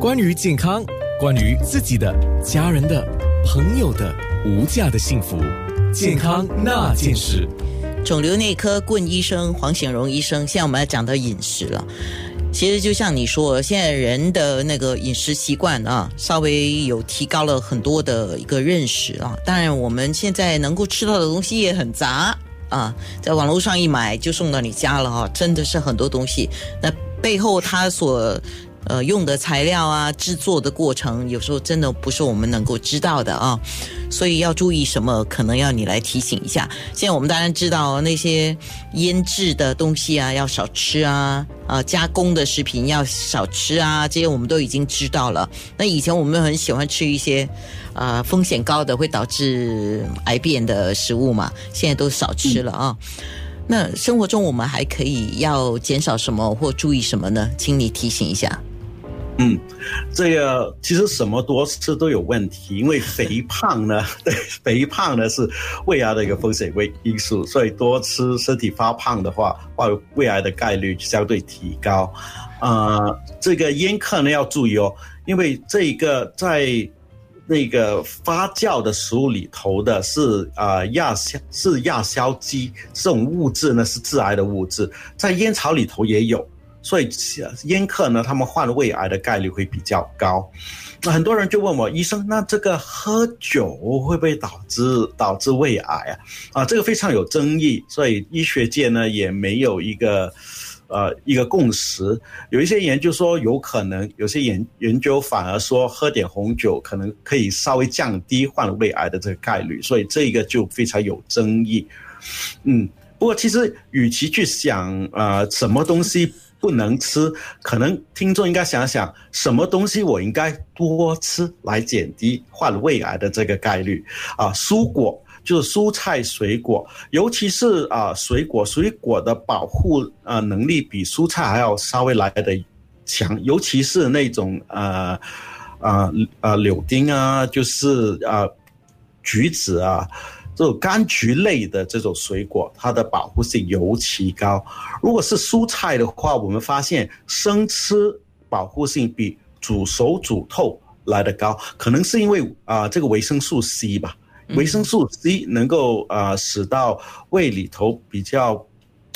关于健康，关于自己的、家人的、朋友的无价的幸福，健康那件事。肿瘤内科顾问医生黄显荣医生，现在我们要讲到饮食了。其实就像你说，现在人的那个饮食习惯啊，稍微有提高了很多的一个认识啊。当然，我们现在能够吃到的东西也很杂啊，在网络上一买就送到你家了哈，真的是很多东西。那背后它所呃用的材料啊，制作的过程，有时候真的不是我们能够知道的啊。所以要注意什么，可能要你来提醒一下。现在我们当然知道那些腌制的东西啊，要少吃啊，啊，加工的食品要少吃啊，这些我们都已经知道了。那以前我们很喜欢吃一些，啊，风险高的会导致癌变的食物嘛，现在都少吃了啊。那生活中我们还可以要减少什么或注意什么呢？请你提醒一下。嗯，这个其实什么多吃都有问题，因为肥胖呢，对，肥胖呢是胃癌的一个风险为因素，所以多吃身体发胖的话，患胃癌的概率相对提高。呃，这个烟客呢要注意哦，因为这个在那个发酵的食物里头的是啊亚硝是亚硝基这种物质呢是致癌的物质，在烟草里头也有。所以烟客呢，他们患胃癌的概率会比较高。那很多人就问我医生，那这个喝酒会不会导致导致胃癌啊？啊，这个非常有争议，所以医学界呢也没有一个呃一个共识。有一些研究说有可能，有些研研究反而说喝点红酒可能可以稍微降低患胃癌的这个概率，所以这个就非常有争议。嗯，不过其实与其去想啊什么东西。不能吃，可能听众应该想想，什么东西我应该多吃来减低患胃癌的这个概率啊？蔬果就是蔬菜水果，尤其是啊水果，水果的保护啊能力比蔬菜还要稍微来的强，尤其是那种呃呃呃柳丁啊，就是啊橘子啊。这种柑橘类的这种水果，它的保护性尤其高。如果是蔬菜的话，我们发现生吃保护性比煮熟煮透来的高，可能是因为啊这个维生素 C 吧，维生素 C 能够啊使到胃里头比较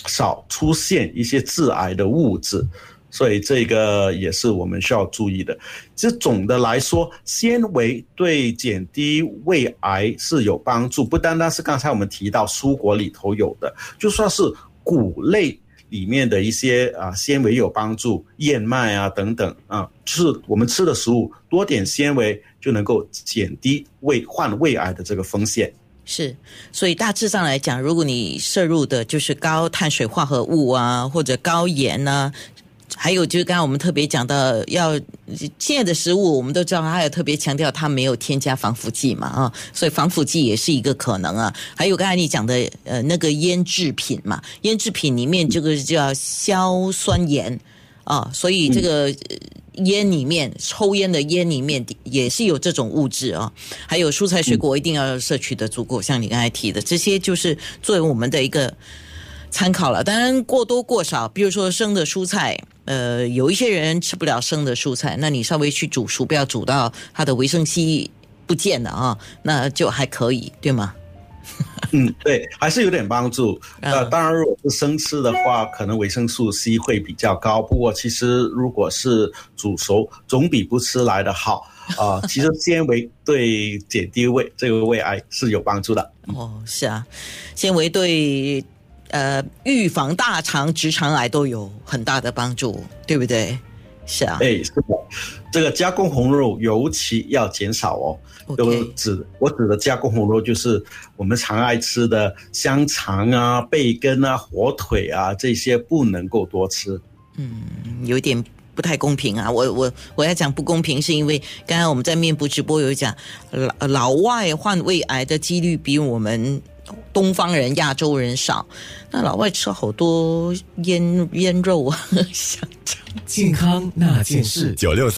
少出现一些致癌的物质。所以这个也是我们需要注意的。其实总的来说，纤维对减低胃癌是有帮助，不单单是刚才我们提到蔬果里头有的，就算是谷类里面的一些啊纤维有帮助，燕麦啊等等啊，就是我们吃的食物多点纤维就能够减低胃患胃癌的这个风险。是，所以大致上来讲，如果你摄入的就是高碳水化合物啊，或者高盐呢。还有就是刚刚我们特别讲到，要现在的食物，我们都知道，它有特别强调它没有添加防腐剂嘛，啊，所以防腐剂也是一个可能啊。还有刚才你讲的，呃，那个腌制品嘛，腌制品里面这个叫硝酸盐啊，所以这个烟里面抽烟的烟里面也是有这种物质啊。还有蔬菜水果一定要摄取的足够，像你刚才提的这些，就是作为我们的一个参考了。当然过多过少，比如说生的蔬菜。呃，有一些人吃不了生的蔬菜，那你稍微去煮熟，不要煮到它的维生素不见了啊，那就还可以，对吗？嗯，对，还是有点帮助。呃，当然，如果是生吃的话，可能维生素 C 会比较高。不过，其实如果是煮熟，总比不吃来的好 啊。其实纤维对减低胃这个胃癌是有帮助的。哦，是啊，纤维对。呃，预防大肠直肠癌都有很大的帮助，对不对？是啊，哎，是的，这个加工红肉尤其要减少哦。都指我指的加工红肉，就是我们常爱吃的香肠啊、贝根啊、火腿啊这些，不能够多吃。嗯，有点不太公平啊。我我我要讲不公平，是因为刚刚我们在面部直播有讲，老老外患胃癌的几率比我们。东方人、亚洲人少，那老外吃好多腌腌肉啊，香肠。健康那件事，九六。